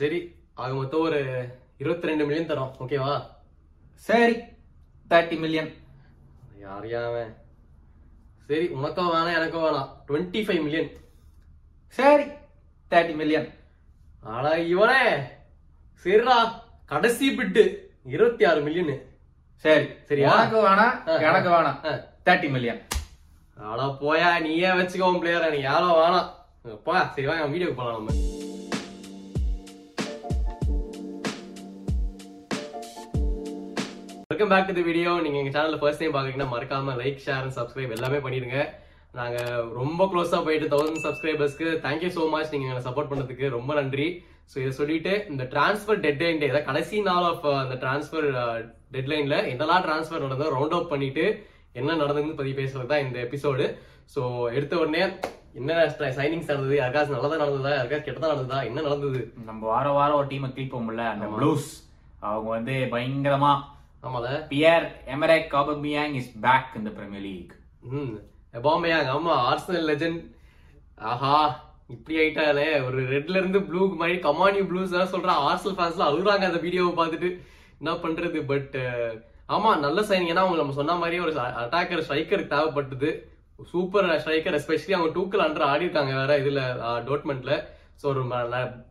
சரி ஆக மொத்தம் ஒரு இருபத்தி ரெண்டு மில்லியன் தரோம் ஓகேவா சரி தேர்ட்டி மில்லியன் யார் சரி உனக்கும் வேணாம் எனக்கும் வேணாம். டுவெண்ட்டி ஃபைவ் மில்லியன் சரி தேர்ட்டி மில்லியன் ஆனா இவனே! சரிடா கடைசி பிட்டு இருபத்தி ஆறு மில்லியன் சரி சரியா? உனக்கு வேணாம். எனக்கு வேணாம். தேர்ட்டி மில்லியன் ஆடா போயா நீயே வச்சுக்கோ பிளேயர் எனக்கு யாரும் வேணாம். போயா சரி வாங்க வீடியோக்கு போலாம் நம்ம. Welcome back to the video நீங்க எங்க சேனல்ல ஃபர்ஸ்ட் டைம் பாக்குறீங்கன்னா மறக்காம லைக் ஷேர் அண்ட் சப்ஸ்கிரைப் எல்லாமே பண்ணிடுங்க. நாங்க ரொம்ப க்ளோஸா போயிட்டு தௌசண்ட் சப்ஸ்கிரைபர்ஸ்க்கு தேங்க்யூ so மச் நீங்க எங்களை சப்போர்ட் பண்ணதுக்கு ரொம்ப நன்றி. ஸோ இதை சொல்லிட்டு இந்த டிரான்ஸ்ஃபர் டெட்லைன் டே கடைசி நாள் ஆஃப் அந்த டிரான்ஸ்ஃபர் டெட்லைன்ல என்னெல்லாம் டிரான்ஸ்ஃபர் நடந்தோ ரவுண்ட் அப் பண்ணிட்டு என்ன நடந்ததுன்னு பத்தி பேசுறது தான் இந்த எபிசோடு ஸோ எடுத்த உடனே என்ன சைனிங்ஸ் நடந்தது? யாருக்காச்சும் நல்லதா நடந்ததா? யாருக்காச்சும் கெட்டதா நடந்ததா? என்ன நடந்தது? நம்ம வாரம் வாரம் ஒரு டீமை கிளிப்போம்ல அந்த ப்ளூஸ் அவங்க வந்து பயங்கரமா ஆமால. பியர் எமரேக் காபமியாங் இஸ் பேக் இந்த பிரீமியர் லீக் ம். எபாமையாங் ஆமா ஆர்சனல் லெஜெண்ட் ஆஹா இப்படி ஆயிட்டாலே ஒரு ரெட்ல இருந்து ப்ளூ மாதிரி கமானியூ ப்ளூஸ் தான் சொல்றான் ஆர்சனல் ஃபேன்ஸ்லாம் அழுகுறாங்க அந்த வீடியோவை பார்த்துட்டு. என்ன பண்றது? பட் ஆமா நல்ல சைனிங் ஏன்னா அவங்க நம்ம சொன்ன மாதிரி ஒரு அட்டாக்கர் ஸ்ட்ரைக்கருக்கு தேவைப்பட்டது. சூப்பர் ஸ்ட்ரைக்கர் எஸ்பெஷலி அவங்க டூக்கல் அண்டர் ஆடி இருக்காங்க வேற இதுல டோட்மெண்ட்ல ஸோ ஒரு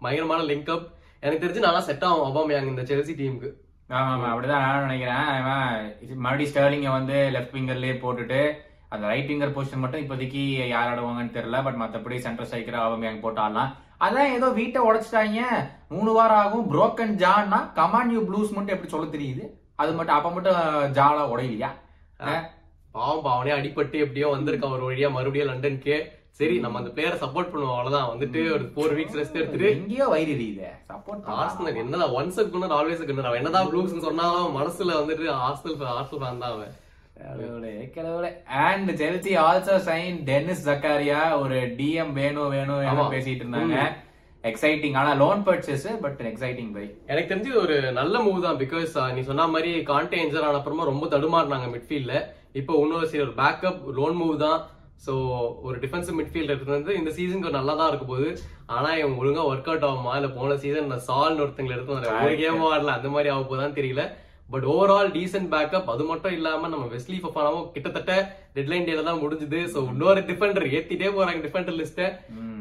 பயங்கரமான லிங்க் அப் எனக்கு தெரிஞ்சு நல்லா செட் ஆகும் அபாமையாங் இந்த செல்சி டீமுக்கு ஆமா ஆமா அப்படிதான் நானும் நினைக்கிறேன். இது மறுபடியும் ஸ்டர்லிங்க வந்து லெஃப்ட் விங்கர்லயே போட்டுட்டு அந்த ரைட் விங்கர் பொசிஷன் மட்டும் இப்போதைக்கு யார் ஆடுவாங்கன்னு தெரியல பட் மத்தபடி சென்டர் ஸ்ட்ரைக்கர் அவங்க போட்டு ஆடலாம். அதான் ஏதோ வீட்டை உடைச்சிட்டாங்க. மூணு வாரம் ஆகும். புரோக்கன் ஜான்னா கமான் யூ ப்ளூஸ் மட்டும் எப்படி சொல்ல தெரியுது? அது மட்டும் அப்ப மட்டும் ஜாலா உடையலையா? பாவம் பாவனே அடிபட்டு எப்படியோ வந்திருக்கான் ஒரு வழியா மறுபடியும் லண்டனுக்கு சரி நம்ம அந்த பிளேயரை சப்போர்ட் பண்ணுவோம் அவ்வளவுதான். வந்துட்டு ஒரு ஃபோர் வீக்ஸ் ரெஸ்ட் எடுத்துட்டு எங்கேயோ வயிறு எரியுது. சப்போர்ட் ஆர்சனல் என்னதான் ஒன்ஸ் குன்னர் ஆல்வேஸ் குன்னர் அவன் என்னதான் ப்ளூஸ்னு சொன்னாலும் மனசுல வந்துட்டு ஆர்சனல் ஆர்சனல் ஃபேன் தான் அவன். And Chelsea also sign Denis Zakaria ஒரு டிஎம் வேணும் வேணும். வேணும் பேசிட்டு இருந்தாங்க. எக்ஸைட்டிங் ஆனா loan purchase but exciting buy எனக்கு தெரிஞ்சு ஒரு நல்ல மூவ் தான் பிகாஸ் நீ சொன்ன மாதிரி கான்டே இன்ஜர் ஆன அப்புறமா ரொம்ப தடுமாறினாங்க மிட்ஃபீல்ட்ல இப்போ இன்னொரு சரி ஒரு பேக்கப் லோன் மூவ் தான். ஸோ ஒரு டிஃபென்சிவ் மிட்ஃபீல்ட் இருக்கிறது இந்த சீசனுக்கு நல்லா தான் இருக்க போகுது ஆனா இவங்க ஒழுங்கா ஒர்க் அவுட் ஆகுமா? இல்ல போன சீசன் சால்னு ஒருத்தங்களை எடுத்து ஒரு கேம் ஆடல அந்த மாதிரி ஆக போதான்னு தெரியல. பட் ஓவரால் டீசென்ட் பேக்கப் அது மட்டும் இல்லாம நம்ம வெஸ்லி ஃபஃபானாவும் கிட்டத்தட்ட டெட்லைன் டேல தான் முடிஞ்சுது. ஸோ இன்னொரு டிஃபெண்டர் ஏத்திட்டே போறாங்க டிஃபெண்டர் லிஸ்ட்டை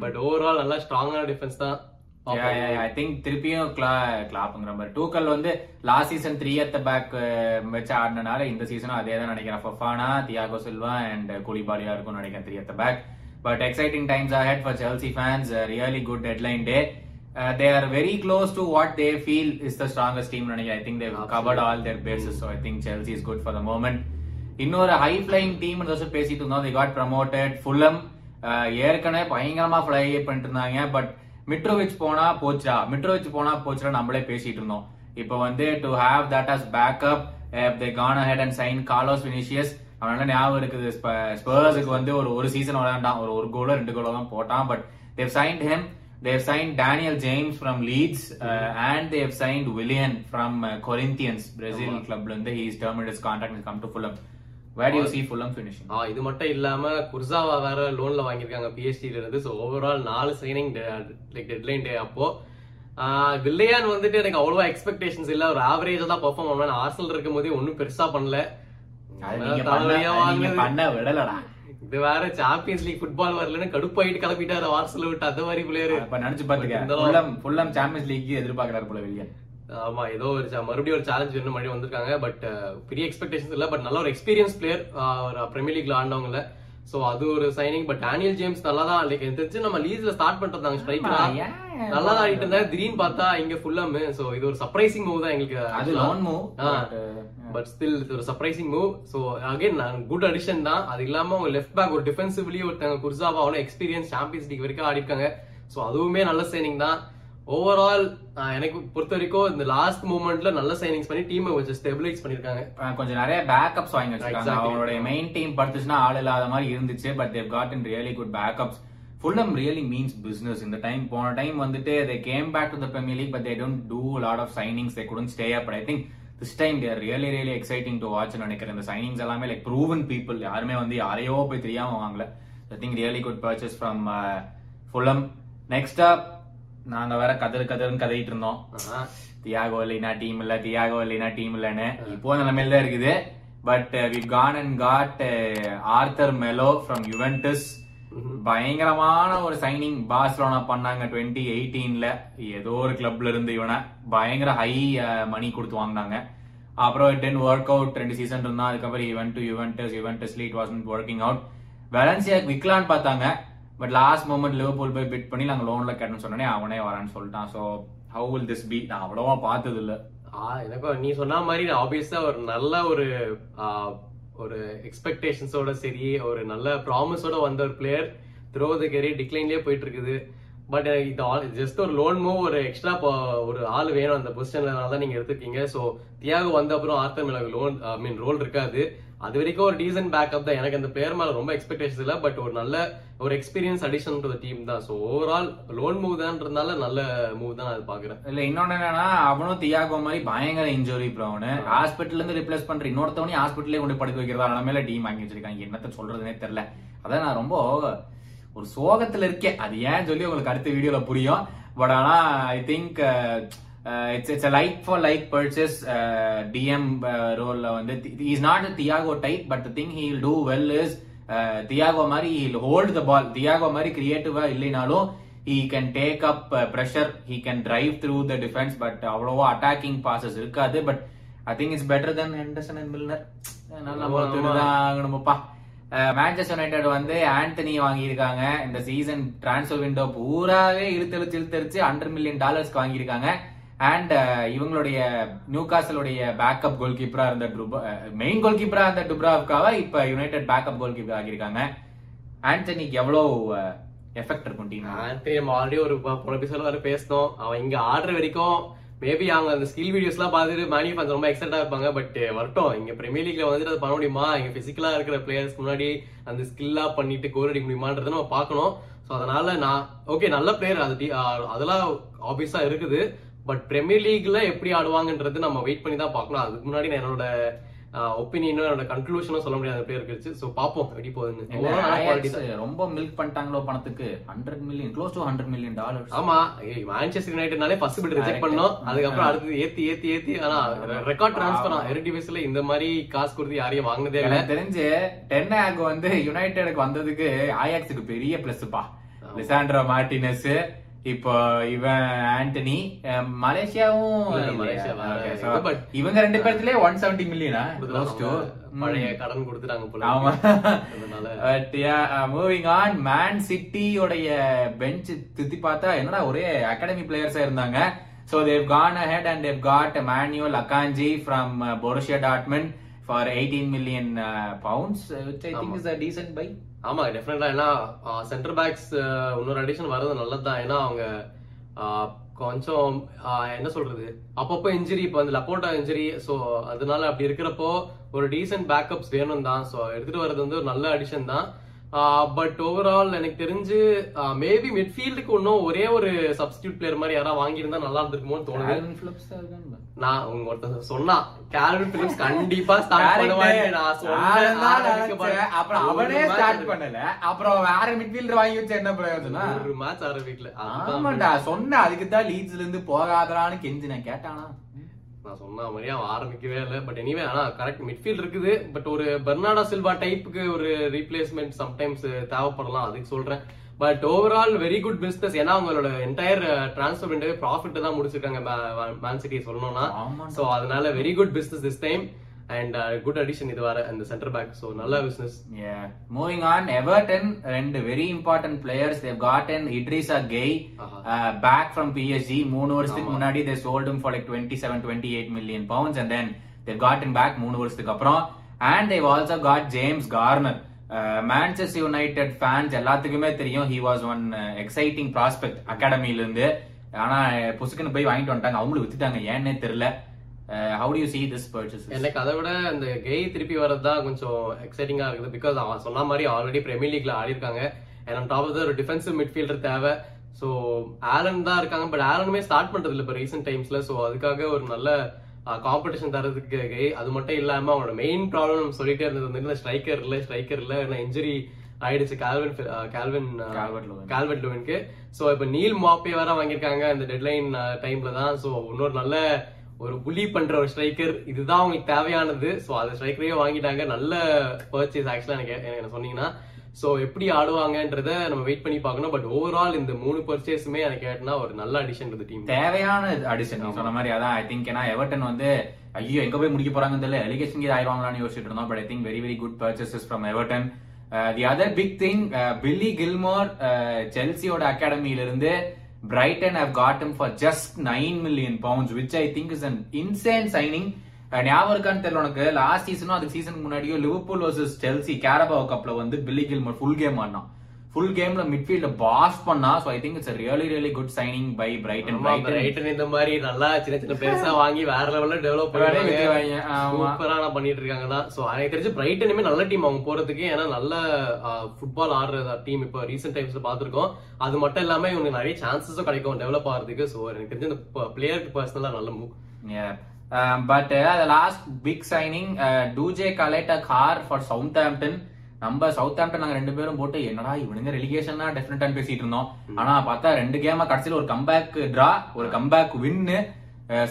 பட் ஓவரால் நல்லா ஸ்ட்ராங்கான டிஃபென்ஸ் தான். ஐ திங்க் திருப்பியும் கிளா கிளாப்புங்கிற மாதிரி. டூக்கல் வந்து last season three at the back வச்சு ஆடினால இந்த சீசனும் அதே தான் நினைக்கிறேன் ஃபஃபானா தியாகோ சில்வா அண்ட் கூலிபாலியா இருக்கும்னு நினைக்கிறேன் three at the back but exciting times ahead for Chelsea fans really good deadline day they are very close to what they feel is the strongest team நினைக்கிறேன். I think they've covered all their bases so I think Chelsea is good for the moment இன்னொரு high flying team வருஷம் பேசிட்டு இருந்தோம். தி God promoted Fulham ஏற்கனவே பயங்கரமா fly பண்ணிட்டு இருந்தாங்க. But Mitrovic போனா போச்சா மிட்ரோவிச் போனா போச்சுடா நம்மளே பேசிட்டு இருந்தோம். இப்போ வந்து to have that as backup they gone ahead and sign Carlos Vinicius அவனால ஞாபகம் இருக்குது. ஸ்பர்ஸுக்கு வந்து ஒரு ஒரு சீசன் விளையாண்டான். ஒரு ஒரு கோலோ ரெண்டு கோலோ தான் போட்டான். But they've signed him they've signed Daniel James from Leeds and they've signed Willian from Corinthians Brazil கிளப்ல இருந்து. He is terminated is contract come to Fulham where you see Fulham finishing ah இது மட்டும் இல்லாம Kurzawa வேற லோன்ல வாங்கியிருக்காங்க பிஎஸ்டில இருந்து. ஸோ ஓவரால் நாலு சைனிங் லைக் டெட்லைன் டே அப்போ வில்லையான் வந்துட்டு எனக்கு அவ்வளவா எக்ஸ்பெக்டேஷன்ஸ் இல்ல. ஒரு ஆவரேஜா தான் பெர்ஃபார்ம் பண்ணுவேன். ஆர்சனல் இருக்கும் போதே ஒன்றும் பெருசா பண்ணல. பண்ண- விடலடா. இது வேற சாம்பியன்ஸ் லீக் ஃபுட்பால் வரலன்னு கடுப்பாயிட்டு கிளப்பிட்டாரு ஆர்சனல் விட்டு. அந்த மாதிரி பிளேயர் நினைச்சு பாத்துக்க ஃபுல்லம் சாம்பியன்ஸ் லீக் எதிர்பார்க்கறாரு போல வில்லியன். ஆமா ஏதோ ஒரு மறுபடியும் ஒரு சேலஞ்ச் வேணும் மறுபடியும் வந்திருக்காங்க. பட் பெரிய எக்ஸ்பெக்டேஷன்ஸ் இல்ல பட் நல்ல ஒரு எக்ஸ்பீரியன்ஸ் பிளேயர் ஒரு பிரீமியர் லீக்ல ஆண்டவங்கல சோ அது ஒரு சைனிங் பட் டேனியல் ஜேம்ஸ் நல்லா தான் லைக் தெரிஞ்சு நம்ம லீஸ்ல ஸ்டார்ட் இருந்தாங்க ஸ்ட்ரைக்கரா? நல்லா தான் ஆடிட்டு இருந்தாங்க திடீர்னு பார்த்தா இங்க ஃபுல்லம் சோ இது ஒரு சர்ப்ரைசிங் மூவ் தான் எங்களுக்கு அது லோன் மூவ் பட் ஸ்டில் இது ஒரு surprising move so again good addition தான். அது இல்லாம அவங்க லெஃப்ட் பேக் ஒரு டிஃபென்சிவ்லி ஒருத்தங்க குர்சாவா அவ்வளோ எக்ஸ்பீரியன்ஸ் சாம்பியன்ஸ் லீக் வரைக்கும் ஆடி இருக்காங்க ஸோ அதுவுமே நல்ல சைனிங் தான். ஓவரால் எனக்கு பொறுத்த வரைக்கும் இந்த லாஸ்ட் மூமெண்ட்ல நல்ல சைனிங்ஸ் பண்ணி டீமை கொஞ்சம் ஸ்டெபிலைஸ் பண்ணிருக்காங்க. கொஞ்சம் நிறைய பேக்கப்ஸ் வாங்கி வச்சிருக்காங்க. அவங்களுடைய மெயின் டீம் படுத்துச்சுன்னா ஆள் இல்லாத மாதிரி இருந்துச்சு but they've got in really good backups Fulham really means business இந்த டைம் போன டைம் வந்துட்டு they came back to the Premier League but they don't do lot of signings they couldn't stay up I think this time they're really really exciting to watch நினைக்கிறேன். இந்த signings எல்லாமே like proven people யாருமே வந்து யாரையோ போய் தெரியாம வாங்கல. I think really good purchase from Fulham next up நாங்க வேற கதறு கதறுன்னு கதறிட்டு இருந்தோம். தியாகோ இல்லைனா டீம் இல்ல தியாகோ இல்லைனா டீம் இல்லன்னு. இப்போ நிலைமையில தான் இருக்குது. But we gone and got Arthur Melo from Juventus பயங்கரமான ஒரு சைனிங் பார்சலோனா பண்ணாங்க டுவெண்ட்டி எயிட்டீன்ல ஏதோ ஒரு கிளப்ல இருந்து இவனை பயங்கர ஹை மணி கொடுத்து வாங்கினாங்க. அப்புறம் டென் ஒர்க் அவுட் ரெண்டு சீசன் இருந்தான் அதுக்கப்புறம் ஈவென்ட் டு யுவென்டஸ் யுவென்டஸ்ல இட் வாஸ் ஒர்க்கிங் அவுட் வெலன்சியாக்கு விக்கலான்னு பார்த்தாங்க. பட் லாஸ்ட் மூமெண்ட் லிவர்பூல் போய் பிட் பண்ணி நாங்கள் லோனில் கேட்டோம்னு சொன்னோடனே அவனே வரான்னு சொல்லிட்டான். So how will this be நான் அவ்வளோவா பார்த்தது இல்லை எனக்கும் நீ சொன்ன மாதிரி ஆப்வியஸா ஒரு நல்ல ஒரு ஒரு எக்ஸ்பெக்டேஷன்ஸோட சரி ஒரு நல்ல ப்ராமிஸோட வந்த ஒரு பிளேயர் த்ரோ த கெரியர் டிக்ளைன்லேயே போயிட்டு இருக்குது பட் இது ஆல் ஜஸ்ட் ஒரு லோன் மூவ் ஒரு எக்ஸ்ட்ரா ஒரு ஆள் வேணும் அந்த பொசிஷன்ல தான் நீங்க எடுத்துருக்கீங்க. ஸோ தியாக வந்த அப்புறம் ஆர்த்தர் மேல லோன் ஐ மீன் ரோல் இருக்காது. அது வரைக்கும் ஒரு டீசன்ட் பேக்கப் தான். எனக்கு அந்த பிளேயர் மேல ரொம்ப எக்ஸ்பெக்டேஷன் இல்லை பட் ஒரு நல்ல ஒரு எக்ஸ்பீரியன்ஸ் அடிஷன் டு டீம் தான். ஸோ ஓவரால் லோன் மூவ் தான்றதுனால நல்ல மூவ் தான் அது பாக்குறேன் இல்ல இன்னொன்னு என்னன்னா அவனும் தியாகோ மாதிரி பயங்கர இன்ஜுரி ப்ரோ அவனு. ஹாஸ்பிட்டல்ல இருந்து ரிப்ளேஸ் பண்ற இன்னொருத்தவனையும் ஹாஸ்பிட்டலே கொண்டு படுக்க வைக்கிறதா? நிலமையில டீம் வாங்கி வச்சிருக்காங்க. என்னத்த சொல்றதுனே தெரியல. அதான் நான் ரொம்ப ஒரு சோகத்துல இருக்கேன். அது ஏன் சொல்லி உங்களுக்கு அடுத்த வீடியோல புரியும். பட் ஆனா I think it's it's like for like purchase DM ரோல்ல வந்து. Is not Thiago type but think he do well is Thiago மாதிரி he'll hold the ball Thiago மாதிரி கிரியேட்டிவா இல்லைனாலும் he can take up pressure he can drive through the defence but அவ்வளவா attacking passes இருக்காது. But I think it's better than Henderson and Milner அதனால நம்ம ஆகணுமப்பா. Manchester United வந்து ஆண்டனி வாங்கியிருக்காங்க. இந்த சீசன் டிரான்ஸ்ஃபர் விண்டோ பூராவே இழுத்தெழுத்து இழுத்தெரிச்சு ஹண்ட்ரட் மில்லியன் டாலர்ஸ்க்கு வாங்கியிருக்காங்க. அண்ட் uh, இவங்களுடைய நியூ காசலுடைய பேக்கப் கோல் கீப்பரா இருந்த மெயின் கோல் கீப்பரா இருந்த டுப்ராவுக்காக இப்ப யுனைடெட் பேக்கப் கோல் கீப்பர் ஆகியிருக்காங்க ஆண்டனிக்கு எவ்வளவு எஃபெக்ட் இருக்கும் டீம் ஆண்டனி நம்ம ஆல்ரெடி ஒரு ப- போன எபிசோட வரை பேசினோம். அவன் இங்க ஆடுற வரைக்கும் மேபி அவங்க அந்த ஸ்கில் வீடியோஸ்லாம் பார்த்துட்டு மேனி ஃபேன்ஸ் ரொம்ப எக்ஸைட்டா இருப்பாங்க பட் uh, வரட்டும். இங்க பிரீமியர் லீக்ல வந்துட்டு அதை பண்ண முடியுமா? இங்க பிசிக்கலா இருக்கிற பிளேயர்ஸ் முன்னாடி அந்த ஸ்கில்லா பண்ணிட்டு கோல் அடிக்க முடியுமான்றதை நம்ம பார்க்கணும். ஸோ அதனால நான் ஓகே நல்ல பிளேயர் அது அதெல்லாம் ஆப்வியஸா இருக்குது. பட் பிரீமியர் லீக்ல எப்படி ஆடுவாங்கன்றது நம்ம வெயிட் பண்ணி தான் பார்க்கணும். அதுக்கு முன்னாடி நான் என்னோட ஒப்பீனியனும் என்னோட கன்க்ளூஷனும் சொல்ல முடியாத. பிளேயர் இருக்கு ஸோ பார்ப்போம் எப்படி போகுதுன்னு. ரொம்ப மில்க் பண்ணிட்டாங்களோ பணத்துக்கு? Hundred million close to hundred million dollars ஆமா. மான்செஸ்டர் யுனைடெட்னாலே ஃபர்ஸ்ட் பிட் ரிஜெக்ட். பண்ணோம். அதுக்கப்புறம் அடுத்து ஏத்தி ஏத்தி ஏத்தி. ஆனா ரெக்கார்ட் டிரான்ஸ்ஃபர் எரி டிவிஸ்ல இந்த மாதிரி காசு கொடுத்து யாரையும் வாங்கினதே இல்ல. தெரிஞ்சு டென் ஆக் வந்து யுனைடெடுக்கு வந்ததுக்கு ஆயாக்ஸுக்கு பெரிய பிளஸ்ப்பா லிசாண்ட்ரோ மார்டினஸ் இப்போ இவன் ஆண்டனி மலேசியாவும் இவங்க ரெண்டு பேர்த்துலயே ஒன் செவன்டி மில்லியனா பழைய கடன் கொடுத்துட்டாங்க போல ஆமா. பட் மூவிங் ஆன் மேன் சிட்டியோடைய பெஞ்ச் தித்தி பார்த்தா என்னடா ஒரே அகாடமி பிளேயர்ஸா இருந்தாங்க. So they've gone ahead and they've got Manuel Akanji from Borussia Dortmund for eighteen million pounds which I think is a decent buy ஆமா டெஃபினட்டா ஏன்னா சென்டர் பேக்ஸ் இன்னொரு அடிஷன் வர்றது நல்லதுதான். ஏன்னா அவங்க கொஞ்சம் என்ன சொல்றது? அப்பப்போ இன்ஜுரி இப்போ வந்து லப்போட்டா இன்ஜுரி ஸோ அதனால அப்படி இருக்கிறப்போ ஒரு டீசென்ட் பேக்கப்ஸ் வேணும் தான் ஸோ எடுத்துட்டு வர்றது வந்து ஒரு நல்ல அடிஷன் தான். பட் ஓவரால் எனக்கு தெரிஞ்சு மேபி மிட்ஃபீல்டுக்கு இன்னும் ஒரே ஒரு சப்ஸ்டியூட் பிளேயர் மாதிரி யாராவது வாங்கியிருந்தா நல்லா இருந்திருக்குமோன்னு தோணுது. நான் உங்க ஒருத்தன் சொன்னா கேல்வின் பிலிப்ஸ் கண்டிப்பா ஸ்டார்ட் பண்ணுவாங்க நான் சொன்னேன் அப்புறம் அவனே ஸ்டார்ட் பண்ணல. அப்புறம் வேற மிட்ஃபீல்டர் வாங்கி வச்சு என்ன பிரயோஜனம்? ஒரு மேட்ச் ஆரம்பிக்கல அதுதான் ஆமாண்டா சொன்ன அதுக்கு தான் லீட்ஸ்ல இருந்து போகாதடான்னு கெஞ்சி நான் கேட்டானா? நான் சொன்ன மாதிரி அவன் ஆரம்பிக்கவே இல்லை. பட் எனிவே ஆனா கரெக்ட் மிட்ஃபீல்ட் இருக்குது. பட் ஒரு பெர்னாடோ சில்வா டைப்புக்கு ஒரு ரீப்ளேஸ்மெண்ட் சம்டைம்ஸ் தேவைப்படலாம் அதுக்கு சொல்றேன். But overall very good business ஏன்னா அவங்களோட என்டையர் டிரான்ஸ்ஃபர் விண்டோவே ப்ராஃபிட் தான் முடிச்சிருக்காங்க மேன் சிட்டி சொல்லணும்னா. சோ அதனால very good business this time and good addition இது வர அந்த சென்டர் பேக் சோ நல்ல business Yeah. Moving on, Everton ரெண்டு very important players. They've gotten Idrissa Gueye ஆஹா. uh, back from PSG. மூணு வருஷத்துக்கு. முன்னாடி they sold him for like 27, 28 million pounds and then they've gotten back மூணு வருஷத்துக்கு அப்புறம் and they've also got James Garner. Manchester United fans எல்லாத்துக்குமே தெரியும் he was one exciting prospect அகாடமில இருந்து ஆனா புசுக்குன்னு போய் வாங்கிட்டு வந்துட்டாங்க அவங்களும் வித்துட்டாங்க ஏன்னே தெரியல how do you see this purchase எனக்கு அதை விட இந்த கெய் திருப்பி வர்றது தான் கொஞ்சம் எக்ஸைட்டிங்கா இருக்குது. பிகாஸ் அவன் சொன்ன மாதிரி ஆல்ரெடி பிரீமியர் லீக்ல ஆடி இருக்காங்க அண்ட் டாப் ஒரு டிஃபென்சிவ் மிட்ஃபீல்டர் தேவை. ஸோ ஆலன் தான் இருக்காங்க. பட் ஆலனுமே ஸ்டார்ட் பண்றது இல்லை இப்போ ரீசெண்ட் டைம்ஸ்ல ஸோ அதுக்காக ஒரு நல்ல காம்படிஷன் தரதுக்கு கெய் அது மட்டும் இல்லாம அவனோட மெயின் ப்ராப்ளம் சொல்லிட்டே இருந்தது வந்து ஸ்ட்ரைக்கர் இல்லை ஸ்ட்ரைக்கர் இல்லை ஏன்னா இன்ஜுரி ஆயிடுச்சு கால்வின் கால்வின். கால்வெட் லூவினுக்கு சோ இப்போ நீல் மாப்பே வேற வாங்கியிருக்காங்க. இந்த டெட்லைன் டைம்ல தான். சோ இன்னொரு நல்ல ஒரு புலி பண்ற ஒரு ஸ்ட்ரைக்கர் இதுதான் அவங்களுக்கு தேவையானது. ஸோ அந்த ஸ்ட்ரைக்கரையே வாங்கிட்டாங்க. நல்ல பர்ச்சேஸ் ஆக்சுவலாக எனக்கு எனக்கு என்ன சொன்னீங்கன்னா. ஸோ எப்படி ஆடுவாங்கன்றத நம்ம வெயிட் பண்ணி பார்க்கணும். பட் ஓவரால் இந்த மூணு பர்ச்சேஸுமே எனக்கு கேட்டனா ஒரு நல்ல அடிஷன் இருந்த டீம் தேவையான அடிஷன் சொன்ன மாதிரி அதான் ஐ திங்க் ஏன்னா எவர்டன் வந்து ஐயோ எங்க போய் முடிக்க போறாங்கன்னு தெரியல. எலிகேஷன் கீழ் ஆயிடுவாங்களான்னு யோசிச்சுட்டு இருந்தோம். But I think very very good purchases from Everton the other big thing Billy Gilmour செல்சியோட அகாடமியில இருந்து Brighton have got him for just nine million pounds which I think is an insane signing ஞாபகம் இருக்கான்னு தெரியல உனக்கு. Last சீசனும் அதுக்கு சீசனுக்கு முன்னாடியோ Liverpool versus Chelsea கேரபாவ் கப்ல வந்து பில்லி கில்மோர் ஃபுல் கேம் ஆடினான். ஃபுல் கேம்ல மிட்ஃபீல்ட பாஸ் பண்ணா so I think it's really really good signing by Brighton Brighton Brighton இந்த மாதிரி நல்லா சின்ன சின்ன பெருசா வாங்கி வேற லெவல்ல டெவலப் பண்ணி. சூப்பரா பண்ணிட்டு இருக்காங்க தான் சோ எனக்கு தெரிஞ்சு பிரைட்டனுமே நல்ல டீம் அவங்க போறதுக்கு. ஏன்னா நல்ல ஃபுட்பால் ஆடுற டீம் இப்போ ரீசெண்ட் டைம்ஸ்ல பாத்திருக்கோம் அது மட்டும் இல்லாம இவங்களுக்கு நிறைய சான்சஸும் கிடைக்கும் டெவலப் ஆகிறதுக்கு சோ எனக்கு தெரிஞ்சு இந்த பிளேயருக்கு பர்சனலா நல்ல move but last big signing டூஜே கலேட்டா car for Southampton நம்ம சவுத் ஆம்டன் நாங்க ரெண்டு பேரும் போட்டு என்னடா இவனுங்க ரெலிகேஷன் டெஃபினட்டா பேசிட்டு இருந்தோம். ஆனா பார்த்தா ரெண்டு கேமா கடைசியில ஒரு கம்பேக் டிரா ஒரு கம்பேக் வின்னு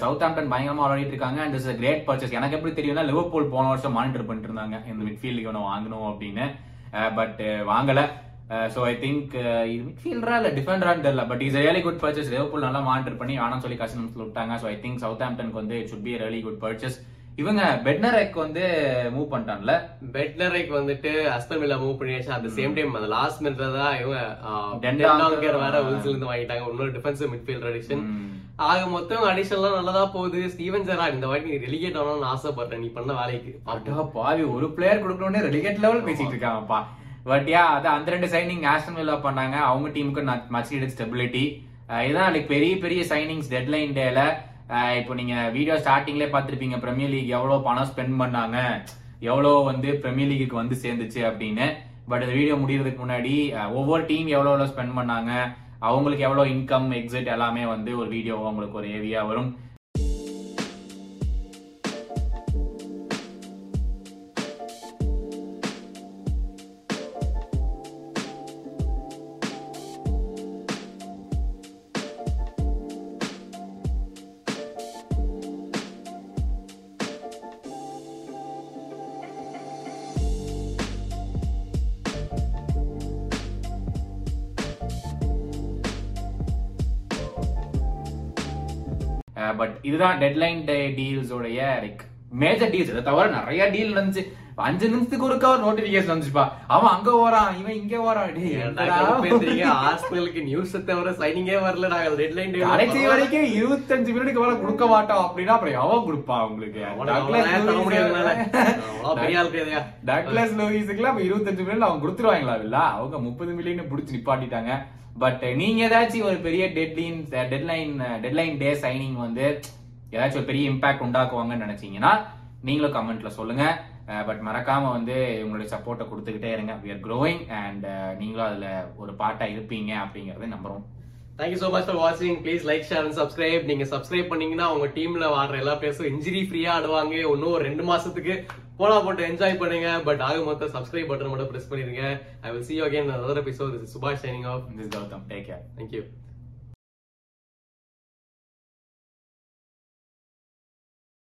சவுத் ஆம்டன் பயங்கரமா விளையாடிட்டு இருக்காங்க. அண்ட் இஸ் கிரேட் பர்ச்சேஸ் எனக்கு எப்படி தெரியும்னா லிவர்பூல் போன வருஷம் மானிட்டர் பண்ணிட்டு இருந்தாங்க. இந்த மிட்ஃபீல்டுக்கு இவனை வாங்கணும் அப்படின்னு. பட் வாங்கல. சோ ஐ திங்க் இது மிட்ஃபீல்டரா இல்ல டிஃபெண்டரான்னு தெரியல. But is really good purchase Liverpool நல்லா மானிட்டர் பண்ணி வேணாம்னு சொல்லி கஸ்டமர்ஸ் விட்டாங்க சோ ஐ திங்க் சவுத் ஆம்டனுக்கு வந்து it should be really good purchase இவங்க பெட்னரெக் வந்து மூவ் பண்ணிட்டான்ல. பெட்லரைக்கு வந்துட்டு வில்லா மூவ் பண்ணியாச்சு. அட் சேம் டைம் அந்த லாஸ்ட் மினிட்ல தான் இவங்க டெண்டாங்கர் வேற உல்ஸ்ல இருந்து வாங்கிட்டாங்க. இன்னொரு டிஃபென்சிவ் மிட்ஃபீல்டர் அடிஷன் ஆக மொத்தம் அடிஷன்லாம் நல்லதா போகுது. ஸ்டீவன் ஜெராட் இந்த வாட்டி நீ ரெலிகேட் ஆகணும்னு ஆசைப்படுறேன். நீ பண்ண வேலைக்கு அடா பாவி ஒரு பிளேயர் கொடுக்கணும்னு ரெலிகேட் லெவல் பேசிட்டு இருக்காங்கப்பா. பட் யா அது அந்த ரெண்டு சைனிங் ஆஸ்டன் வில்லா பண்ணாங்க. அவங்க டீமுக்கு மச் நீடட் ஸ்டெபிலிட்டி இதான் லைக் பெரிய பெரிய சைனிங்ஸ் டெட்லைன் டேல இப்போ நீங்க வீடியோ ஸ்டார்டிங்லேயே பார்த்துருப்பீங்க பிரீமியர் லீக் எவ்வளோ பணம் ஸ்பெண்ட் பண்ணாங்க எவ்வளோ வந்து பிரீமியர் லீக்கு வந்து சேர்ந்துச்சு அப்படின்னு. பட் இந்த வீடியோ முடியறதுக்கு முன்னாடி ஒவ்வொரு டீம் எவ்வளோ எவ்வளோ ஸ்பெண்ட் பண்ணாங்க அவங்களுக்கு எவ்வளோ இன்கம் எக்ஸிட் எல்லாமே வந்து ஒரு வீடியோ உங்களுக்கு ஒரு ஏரியா வரும். பட் இதுதான் டெட்லைன் டே டீல்ஸ் உடைய லைக் மேஜர் டீல்ஸ் இதை தவிர நிறைய டீல் நடந்துச்சு. அஞ்சு நிமிஷத்துக்கு ஒருக்கா ஒரு நோட்டிபிகேஷன் வந்துச்சுப்பா. அவன் அங்க ஓறான் இவன் இங்க ஓறான்? ஆர்சனலுக்கு நியூஸ் தவிர சைனிங்கே வரல நாங்க டெட்லைன் கடைசி வரைக்கும் இருபத்தஞ்சு மினிட்டுக்கு மேல கொடுக்க மாட்டோம் அப்படின்னா அப்புறம் எவன் கொடுப்பான் உங்களுக்கு லூயிஸுக்குலாம் அப்ப இருபத்தஞ்சு மில்லியன் அவங்க கொடுத்துருவாங்களா? இல்ல அவங்க முப்பது மில்லியன் புடிச்சு நிப்பாட்டிட்டாங்க. பட் uh, நீங்க ஏதாச்சும் ஒரு பெரிய deadline deadline deadline day signing வந்து ஏதாச்சும் ஒரு பெரிய இம்பாக்ட் உண்டாக்குவாங்கன்னு நினைச்சீங்கன்னா நீங்களும் கமெண்ட்ல சொல்லுங்க. Uh, பட் மறக்காம வந்து உங்களுடைய சப்போர்ட்டை கொடுத்துக்கிட்டே இருங்க. வி ஆர் க்ரோயிங் அண்ட் நீங்களும் அதுல ஒரு பாட்டா இருப்பீங்க அப்படிங்கறத நம்புறோம் thank you so much for வாட்சிங் please like share and subscribe நீங்க சப்ஸ்கிரைப் பண்ணீங்கன்னா உங்க டீம்ல ஆடுற எல்லா பிளேயர்ஸும் இன்ஜுரி ஃப்ரீயா ஆடுவாங்க. இன்னும் ஒரு ரெண்டு மாசத்துக்கு போனா போட்டு என்ஜாய் பண்ணுங்க. பட் ஆக மொத்தம் சப்ஸ்கிரைப் பட்டன் மட்டும் பிரஸ் பண்ணிருங்க. I will see you again in another episode. This is Subash signing off this is Gautham take care thank you.